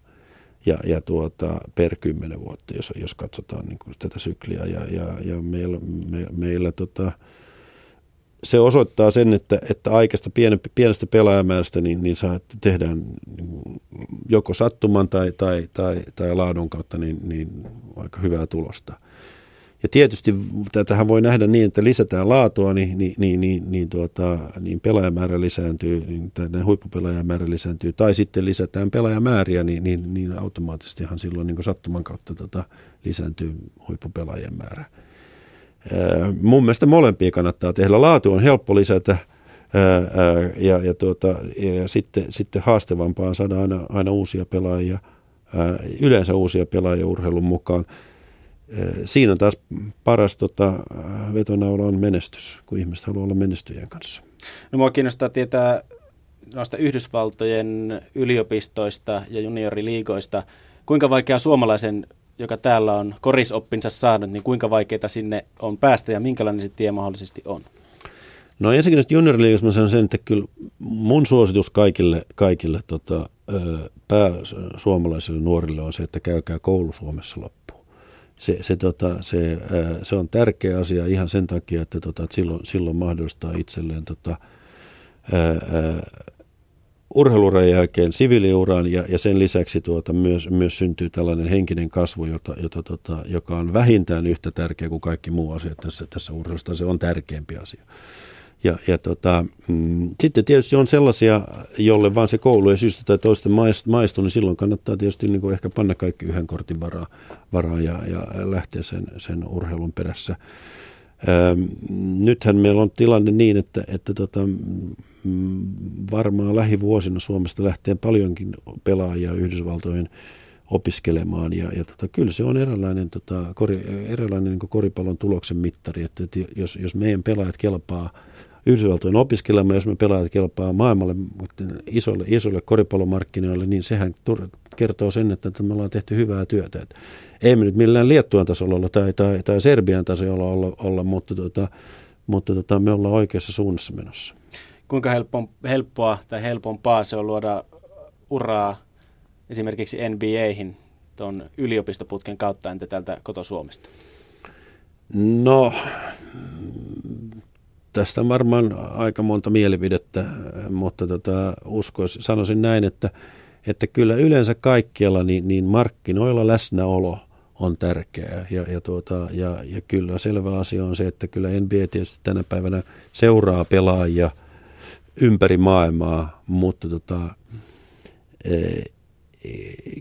S3: ja, ja tuota, per kymmenen vuotta, jos, jos katsotaan niin kuin tätä sykliä. Ja, ja, ja meillä, me, meillä tota, se osoittaa sen, että, että aikaista pienempi, pienestä pelaajamäärästä niin, niin saa, tehdään joko sattuman tai, tai, tai, tai laadun kautta niin, niin aika hyvää tulosta. Ja tietysti tätähän voi nähdä niin, että lisätään laatua, niin, niin, niin, niin, niin, tuota, niin pelaajamäärä lisääntyy, niin tämä huippupelaajamäärä lisääntyy, tai sitten lisätään pelaajamääriä, niin, niin, niin automaattisestihan silloin niin sattuman kautta tota, lisääntyy huippupelaajien määrä. Ää, mun mielestä molempia kannattaa tehdä. Laatu on helppo lisätä, ää, ja, ja, tuota, ja sitten, sitten haastevampaa on saada aina, aina uusia pelaajia, ää, yleensä uusia pelaajia urheilun mukaan siinä taas paras tota, vetonaula on menestys, kun ihmiset haluaa olla menestyjien kanssa.
S2: No mua kiinnostaa tietää noista Yhdysvaltojen yliopistoista ja junioriliigoista. Kuinka vaikea suomalaisen, joka täällä on korisoppinsa saanut, niin kuinka vaikeaa sinne on päästä ja minkälainen se tie mahdollisesti on?
S3: No ensinnäkin junioriliigasta mä sanon sen, että kyllä mun suositus kaikille, kaikille tota, pääsuomalaisille nuorille on se, että käykää koulu Suomessa loppuun se, se, tota, se, se on tärkeä asia ihan sen takia, että, tota, että silloin, silloin mahdollistaa itselleen tota, urheiluran jälkeen siviiliuran ja, ja sen lisäksi tuota, myös, myös syntyy tällainen henkinen kasvu, jota, jota, tota, joka on vähintään yhtä tärkeä kuin kaikki muu asia tässä, tässä urheilusta. Se on tärkeämpi asia. Ja, ja tota, mm, sitten tietysti on sellaisia, jolle vaan se koulu ei syystä tai toista maistu, niin silloin kannattaa tietysti niin kuin ehkä panna kaikki yhden kortin varaa, varaa ja, ja lähteä sen, sen urheilun perässä. Ähm, nythän meillä on tilanne niin, että, että tota, mm, varmaan lähivuosina Suomesta lähtee paljonkin pelaajia Yhdysvaltojen opiskelemaan. Ja, ja tota, kyllä se on eräänlainen, tota, kori, eräänlainen niin koripallon tuloksen mittari, että, että jos, jos meidän pelaajat kelpaa – Yhdysvaltojen opiskelemaan, jos me pelaajat kelpaa maailmalle isolle, isolle koripallomarkkinoille, niin sehän kertoo sen, että me ollaan tehty hyvää työtä. Et ei me nyt millään Liettuan tasolla olla tai, tai, tai Serbian tasolla olla, olla mutta, tota, mutta tota, me ollaan oikeassa suunnassa menossa.
S2: Kuinka helppo, helppoa tai helpompaa se on luoda uraa esimerkiksi NBAihin tuon yliopistoputken kautta, entä täältä koto-Suomesta?
S3: No, tästä on varmaan aika monta mielipidettä, mutta tota, uskois, sanoisin näin, että, että kyllä yleensä kaikkialla niin, niin markkinoilla läsnäolo on tärkeää. Ja, ja, tuota, ja, ja kyllä selvä asia on se, että kyllä NBA tietysti tänä päivänä seuraa pelaajia ympäri maailmaa, mutta tota, e,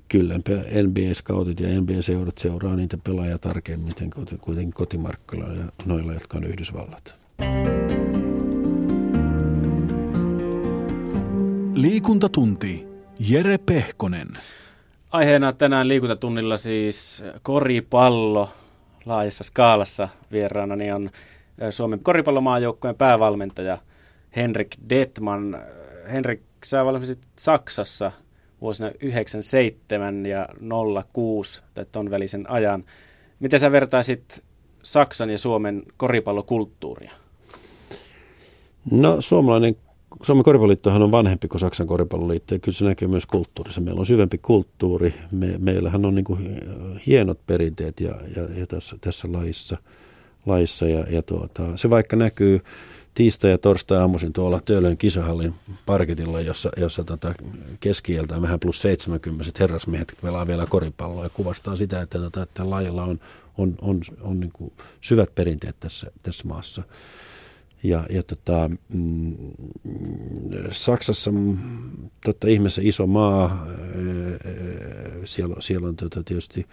S3: kyllä NBA-scoutit ja NBA-seurat seuraa niitä pelaajia tarkemmin kuitenkin kotimarkkinoilla ja noilla, jotka on Yhdysvallat.
S1: Liikuntatunti. Jere Pehkonen.
S2: Aiheena tänään liikuntatunnilla siis koripallo laajassa skaalassa vieraana on Suomen koripallomaajoukkojen päävalmentaja Henrik Detman. Henrik, sä valmisit Saksassa vuosina 97 ja 06 tai ton välisen ajan. Miten sä vertaisit Saksan ja Suomen koripallokulttuuria?
S3: No suomalainen Suomen koripalloliittohan on vanhempi kuin Saksan koripalloliitto ja kyllä se näkyy myös kulttuurissa. Meillä on syvempi kulttuuri, Me, meillähän on niin kuin hienot perinteet ja, ja, ja tässä, tässä laissa, laissa ja, ja tuota, se vaikka näkyy tiistai- ja torstai-aamuisin tuolla Töölön kisahallin parketilla, jossa, jossa tota keskieltä vähän plus 70 herrasmiehet pelaa vielä koripalloa ja kuvastaa sitä, että, tota, että lajilla on, on, on, on niin syvät perinteet tässä, tässä maassa. Ja, ja tota, mm, Saksassa mm, totta ihmeessä iso maa, siellä, siellä on tota, tietysti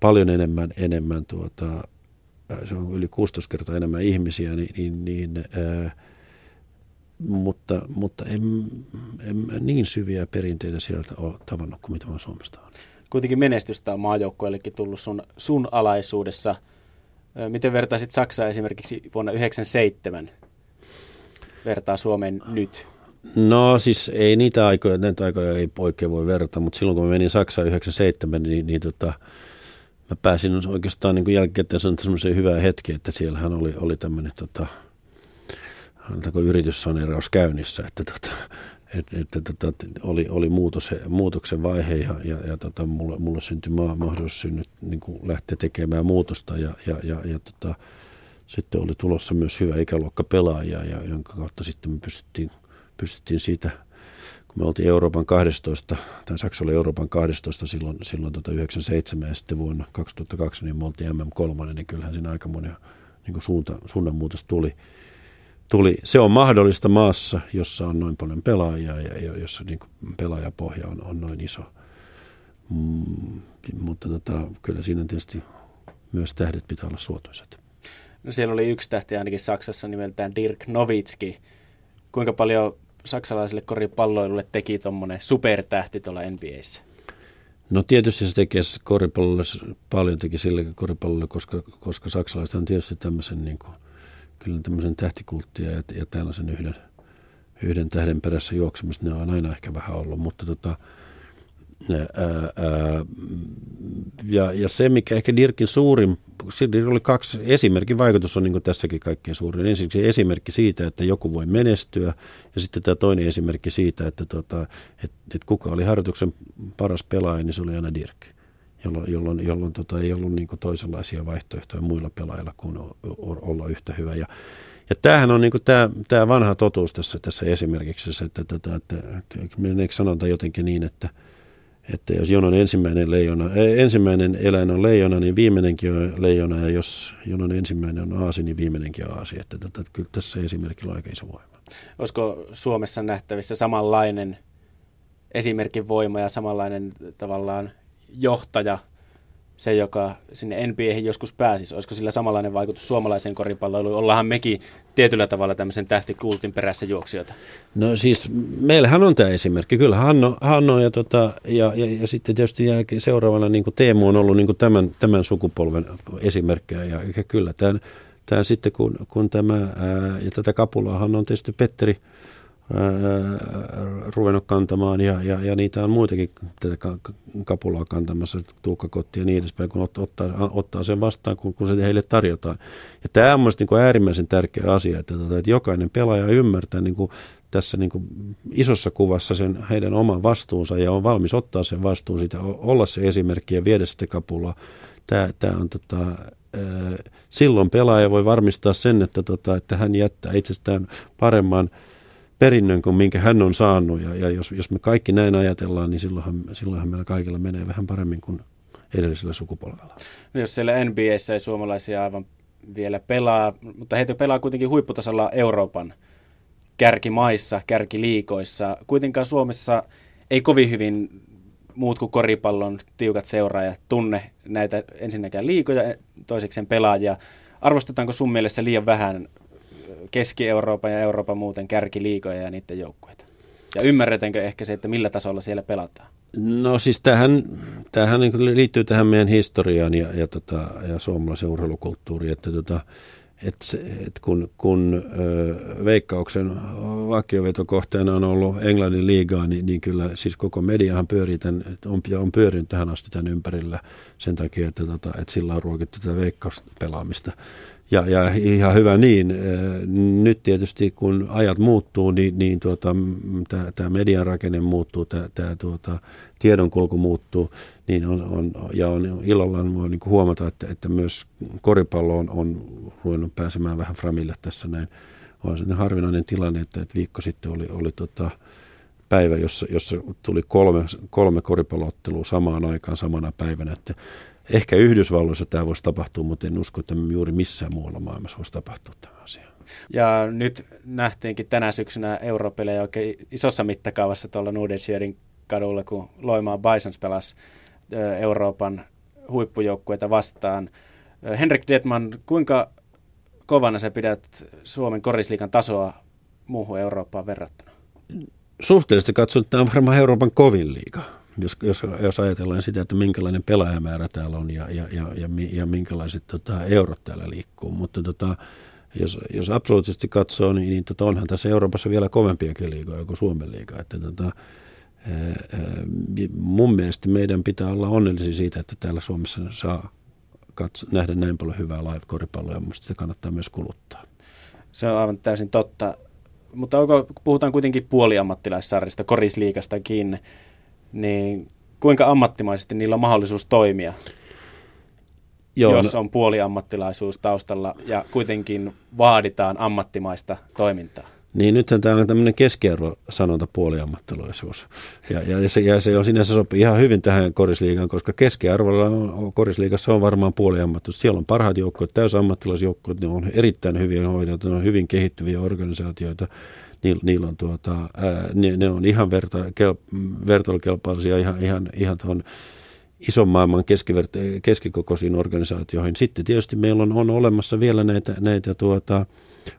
S3: paljon enemmän, enemmän tuota, se on yli 16 kertaa enemmän ihmisiä, niin, niin, niin ää, mutta, mutta en, en niin syviä perinteitä sieltä ole tavannut kuin mitä on Suomesta on.
S2: Kuitenkin menestystä on maajoukkueellekin tullut sun, sun alaisuudessa. Miten vertaisit Saksaa esimerkiksi vuonna 1997 vertaa Suomeen nyt?
S3: No siis ei niitä aikoja, näitä aikoja ei oikein voi verrata, mutta silloin kun mä menin Saksaan 97, niin, niin tota, mä pääsin oikeastaan niin jälkikäteen semmoiseen hyvään hetki, että siellähän oli, oli tämmöinen tota, yrityssaneeraus käynnissä, että tota, että, että tota, oli, oli muutos, muutoksen vaihe ja, ja, ja tota, mulle, mulle syntyi mahdollisuus nyt niin kuin lähteä tekemään muutosta ja, ja, ja, ja tota, sitten oli tulossa myös hyvä ikäluokka pelaajia, ja, jonka kautta sitten me pystyttiin, pystyttiin siitä – kun me oltiin Euroopan 12, tai Saksa oli Euroopan 12 silloin, silloin tota 97 ja sitten vuonna 2002, niin me oltiin MM3, niin kyllähän siinä aika monia niin suunta, suunnanmuutos tuli. Tuli. Se on mahdollista maassa, jossa on noin paljon pelaajia ja jossa niin pelaajapohja on, on noin iso. Mm, mutta tota, kyllä siinä tietysti myös tähdet pitää olla suotuisat.
S2: No siellä oli yksi tähti ainakin Saksassa nimeltään Dirk Nowitzki. Kuinka paljon saksalaiselle koripalloilulle teki tuommoinen supertähti tuolla NBAissä?
S3: No tietysti se tekee koripallolle paljon teki sille koripallolle, koska, koska saksalaiset on tietysti tämmöisen, niin kuin, kyllä tämmöisen tähtikulttia ja, ja tällaisen yhden, yhden tähden perässä juoksemista, ne on aina ehkä vähän ollut, mutta tota, ja, ja se, mikä ehkä Dirkin suurin, siinä oli kaksi, esimerkin vaikutus on niin tässäkin kaikkein suurin. Ensinnäkin esimerkki siitä, että joku voi menestyä, ja sitten tämä toinen esimerkki siitä, että, tota, että, että kuka oli harjoituksen paras pelaaja, niin se oli aina Dirk jolloin, jolloin, jolloin tota, ei ollut niin toisenlaisia vaihtoehtoja muilla pelaajilla kuin olla yhtä hyvä. Ja, ja tämähän on niin tämä, tämä vanha totuus tässä, tässä esimerkiksi, että, että, että, että, että, että sanonta jotenkin niin, että – että jos jonon ensimmäinen, leijona, ensimmäinen eläin on leijona, niin viimeinenkin on leijona, ja jos jonon ensimmäinen on aasi, niin viimeinenkin on aasi. Että, että, että kyllä tässä esimerkillä on aika iso voima.
S2: Olisiko Suomessa nähtävissä samanlainen esimerkin voima ja samanlainen tavallaan johtaja – se, joka sinne NBAhin joskus pääsisi, olisiko sillä samanlainen vaikutus suomalaiseen koripalloiluun? Ollaanhan mekin tietyllä tavalla tämmöisen tähtikultin perässä juoksijoita.
S3: No siis meillähän on tämä esimerkki. Kyllä Hanno, Hanno ja, tota, ja, ja, ja, sitten tietysti jälkeen seuraavana niin Teemu on ollut niin tämän, tämän sukupolven esimerkkejä. Ja, ja kyllä tämä, tämä sitten kun, kun tämä, ää, ja tätä kapulaahan on tietysti Petteri – ruvennut kantamaan ja, ja, ja niitä on muitakin tätä kapulaa kantamassa, tuukkakotti ja niin edespäin, kun ottaa, ottaa sen vastaan, kun, kun se heille tarjotaan. Ja tämä on mielestäni niin äärimmäisen tärkeä asia, että, että, että jokainen pelaaja ymmärtää niin kuin tässä niin kuin isossa kuvassa sen heidän oman vastuunsa ja on valmis ottaa sen vastuun siitä, olla se esimerkki ja viedä sitä kapulaa. Tämä, tämä on tota, silloin pelaaja voi varmistaa sen, että, tota, että hän jättää itsestään paremman perinnön kuin minkä hän on saanut. Ja, ja jos, jos me kaikki näin ajatellaan, niin silloinhan, silloinhan meillä kaikilla menee vähän paremmin kuin edellisellä sukupolvella.
S2: No jos siellä NBAssä ei suomalaisia aivan vielä pelaa, mutta heitä pelaa kuitenkin huipputasolla Euroopan kärkimaissa, kärkiliikoissa. Kuitenkaan Suomessa ei kovin hyvin muut kuin koripallon tiukat seuraajat tunne näitä ensinnäkään liikoja, toisekseen pelaajia. Arvostetaanko sun mielestä liian vähän Keski-Euroopan ja Euroopan muuten kärkiliikoja ja niiden joukkueita? Ja ymmärretäänkö ehkä se, että millä tasolla siellä pelataan?
S3: No siis tähän, tähän niin liittyy tähän meidän historiaan ja, ja, tota, ja suomalaisen urheilukulttuuriin, että tota, et, et kun, kun ö, veikkauksen vakiovetokohteena on ollut Englannin liigaa, niin, niin kyllä siis koko mediahan pyörii tämän, on, on pyörinyt tähän asti tämän ympärillä sen takia, että, tota, että sillä on ruokittu tätä veikkauspelaamista. Ja, ja ihan hyvä niin. Nyt tietysti kun ajat muuttuu, niin, niin tuota, tämä median rakenne muuttuu, tämä tuota, tiedonkulku muuttuu, niin on, on, ja on ilolla voi niin huomata, että, että myös koripallo on, on ruvennut pääsemään vähän framille tässä näin. On se harvinainen tilanne, että, että viikko sitten oli, oli tota, päivä, jossa, jossa tuli kolme, kolme koripalloottelua samaan aikaan samana päivänä. Että ehkä Yhdysvalloissa tämä voisi tapahtua, mutta en usko, että juuri missään muualla maailmassa voisi tapahtua tämä asia.
S2: Ja nyt nähtiinkin tänä syksynä Europelejä oikein isossa mittakaavassa tuolla Nudensjörin kadulla, kun Loimaa Bisons pelasi Euroopan huippujoukkueita vastaan. Henrik Detman, kuinka kovana sä pidät Suomen korisliikan tasoa muuhun Eurooppaan verrattuna?
S3: Suhteellisesti katsoen tämä on varmaan Euroopan kovin liiga, jos, jos, jos ajatellaan sitä, että minkälainen pelaajamäärä täällä on ja, ja, ja, ja, ja minkälaiset tota, eurot täällä liikkuu. Mutta tota, jos, jos absoluuttisesti katsoo, niin, niin tota, onhan tässä Euroopassa vielä kovempiakin liigoja kuin Suomen liiga. Että, tota, mun mielestä meidän pitää olla onnellisia siitä, että täällä Suomessa saa katso, nähdä näin paljon hyvää live-koripalloa ja minusta sitä kannattaa myös kuluttaa.
S2: Se on aivan täysin totta. Mutta onko, puhutaan kuitenkin puoliammattilaissarjasta, korisliikastakin, niin kuinka ammattimaisesti niillä on mahdollisuus toimia, Joo, jos no, on puoliammattilaisuus taustalla ja kuitenkin vaaditaan ammattimaista toimintaa?
S3: Niin nythän tämä on tämmöinen keskiarvo-sanonta puoliammattilaisuus. Ja, ja, se, ja se on sinänsä sopii ihan hyvin tähän korisliigaan, koska keskiarvolla on, korisliigassa on varmaan puoliammattilaisuus. Siellä on parhaat joukkoja, täysammattilaisjoukkoja, ne on erittäin hyviä hoidettu, ne on hyvin kehittyviä organisaatioita. Niillä, niillä on tuota, ää, ne, ne, on ihan verta, kel, vertailukelpoisia ihan, ihan, ihan tuon ison maailman keskikokoisiin organisaatioihin. Sitten tietysti meillä on, on olemassa vielä näitä, näitä tuota,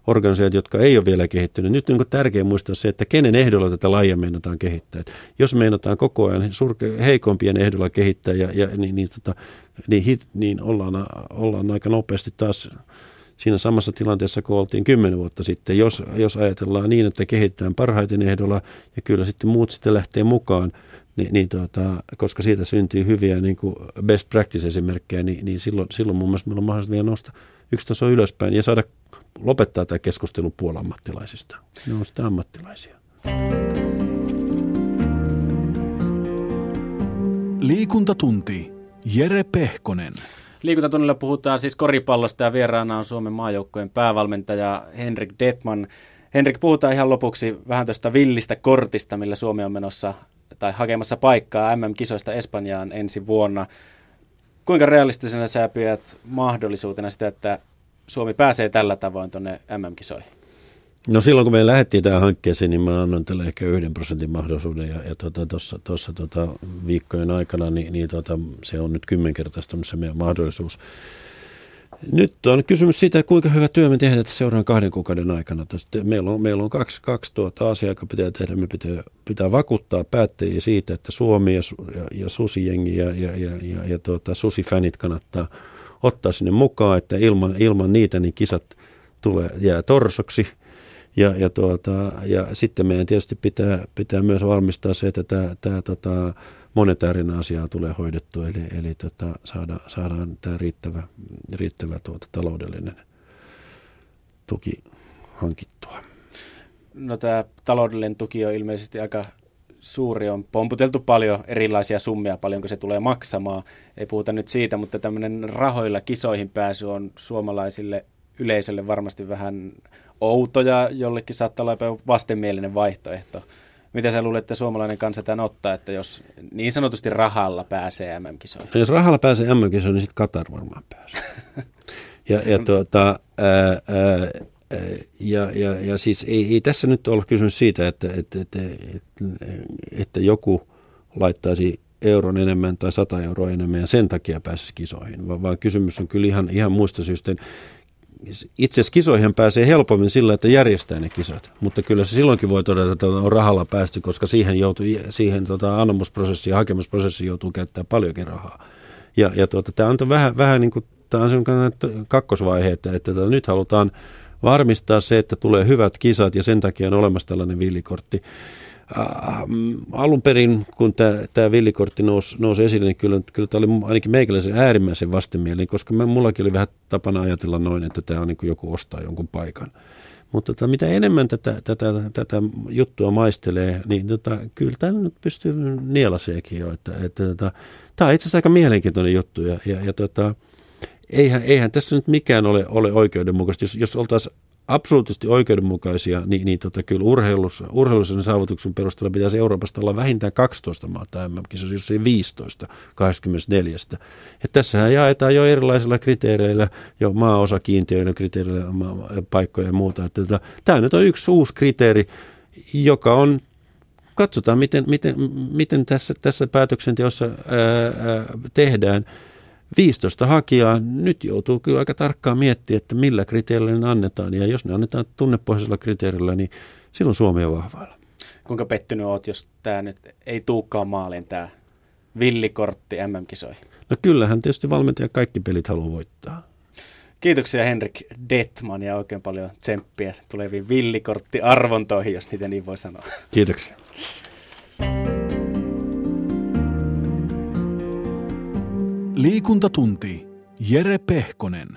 S3: organisaatioita, jotka ei ole vielä kehittyneet. Nyt on tärkeää muistaa se, että kenen ehdolla tätä lajia meinataan kehittää. Et jos meinataan koko ajan surke, heikompien ehdolla kehittää, ja, ja, niin, niin, tota, niin, hit, niin ollaan, ollaan aika nopeasti taas siinä samassa tilanteessa, kun oltiin kymmenen vuotta sitten. Jos, jos ajatellaan niin, että kehitetään parhaiten ehdolla ja kyllä sitten muut sitten lähtee mukaan, niin, niin tuota, koska siitä syntyy hyviä niin kuin best practice-esimerkkejä, niin, niin silloin, silloin mun mielestä meillä on mahdollista vielä nostaa yksi taso ylöspäin ja saada lopettaa tämä keskustelu puolammattilaisista. Ne on sitä ammattilaisia.
S1: Liikuntatunti. Jere Pehkonen.
S2: Liikuntatunnilla puhutaan siis koripallosta ja vieraana on Suomen maajoukkojen päävalmentaja Henrik Detman. Henrik, puhutaan ihan lopuksi vähän tuosta villistä kortista, millä Suomi on menossa tai hakemassa paikkaa MM-kisoista Espanjaan ensi vuonna. Kuinka realistisena sä pidät mahdollisuutena sitä, että Suomi pääsee tällä tavoin tuonne MM-kisoihin?
S3: No silloin kun me lähdettiin tähän hankkeeseen, niin mä annoin tälle ehkä yhden prosentin mahdollisuuden ja, ja tuossa tota, tota, viikkojen aikana niin, niin tota, se on nyt kymmenkertaistunut se meidän mahdollisuus. Nyt on kysymys siitä, kuinka hyvä työ me tehdään seuraavan kahden kuukauden aikana. Meillä on, meillä on kaksi, kaksi tuota asiaa, joka pitää tehdä. Me pitää, pitää vakuuttaa päättäjiä siitä, että Suomi ja, ja, ja Susi-jengi ja, ja, ja, ja, ja tuota, Susi-fänit kannattaa ottaa sinne mukaan, että ilman, ilman niitä niin kisat tulee, jää torsoksi. Ja, ja, tuota, ja sitten meidän tietysti pitää, pitää myös valmistaa se, että tämä, tämä tota, monetäärinen asia tulee hoidettua, eli, eli tota, saada, saadaan tämä riittävä, riittävä tuota, taloudellinen tuki hankittua.
S2: No tämä taloudellinen tuki on ilmeisesti aika suuri, on pomputeltu paljon erilaisia summia, paljonko se tulee maksamaan. Ei puhuta nyt siitä, mutta tämmöinen rahoilla kisoihin pääsy on suomalaisille yleisölle varmasti vähän outo ja jollekin saattaa olla jopa vastenmielinen vaihtoehto. Mitä sä luulet, että suomalainen kansa tämän ottaa, että jos niin sanotusti rahalla pääsee MM-kisoihin?
S3: No jos rahalla pääsee MM-kisoihin, niin sitten Katar varmaan pääsee. <laughs> ja, ja, tuota, ää, ää, ja, ja, ja siis ei, ei tässä nyt ole kysymys siitä, että, että, että, että, joku laittaisi euron enemmän tai sata euroa enemmän ja sen takia pääsisi kisoihin, vaan, vaan kysymys on kyllä ihan, ihan muista syystä itse kisoihin pääsee helpommin sillä, että järjestää ne kisat, mutta kyllä se silloinkin voi todeta, että on rahalla päästy, koska siihen, joutuu, siihen tota, anomusprosessiin ja hakemusprosessiin joutuu käyttämään paljonkin rahaa. Ja, ja tuota, tämä on vähän, vähän niin kuin, tämä on kakkosvaihe, että, että, että nyt halutaan varmistaa se, että tulee hyvät kisat ja sen takia on olemassa tällainen villikortti alun perin, kun tämä villikortti nousi, nousi esille, niin kyllä, kyllä tämä oli ainakin meikäläisen äärimmäisen vastenmielinen, koska mä, mullakin oli vähän tapana ajatella noin, että tämä on niin joku ostaa jonkun paikan. Mutta tota, mitä enemmän tätä, tätä, tätä juttua maistelee, niin tota, kyllä tämä nyt pystyy nielaseekin jo. Että, että, tota, tämä on itse asiassa aika mielenkiintoinen juttu ja, ja, ja tota, eihän, eihän tässä nyt mikään ole, ole oikeudenmukaista. Jos, jos oltaisiin absoluuttisesti oikeudenmukaisia, niin, niin tota, kyllä urheilussa, urheilullisen saavutuksen perusteella pitäisi Euroopasta olla vähintään 12 maata MM-kisossa, jos ei 15, 24. Ja tässähän jaetaan jo erilaisilla kriteereillä, jo maaosakiintiöillä, kriteereillä, maa, paikkoja ja muuta. Että, että, tämä nyt on yksi uusi kriteeri, joka on katsotaan, miten, miten, miten tässä, tässä päätöksenteossa ää, ää, tehdään. 15 hakijaa, nyt joutuu kyllä aika tarkkaan miettimään, että millä kriteerillä ne annetaan. Ja jos ne annetaan tunnepohjaisella kriteerillä, niin silloin Suomi on vahvalla.
S2: Kuinka pettynyt oot, jos tämä nyt ei tuukkaan maaliin tämä villikortti MM-kisoihin?
S3: No kyllähän tietysti valmentaja kaikki pelit haluaa voittaa.
S2: Kiitoksia Henrik Detman ja oikein paljon tsemppiä tuleviin villikorttiarvontoihin, jos niitä niin voi sanoa.
S3: Kiitoksia.
S1: Liikuntatunti. Jere Pehkonen.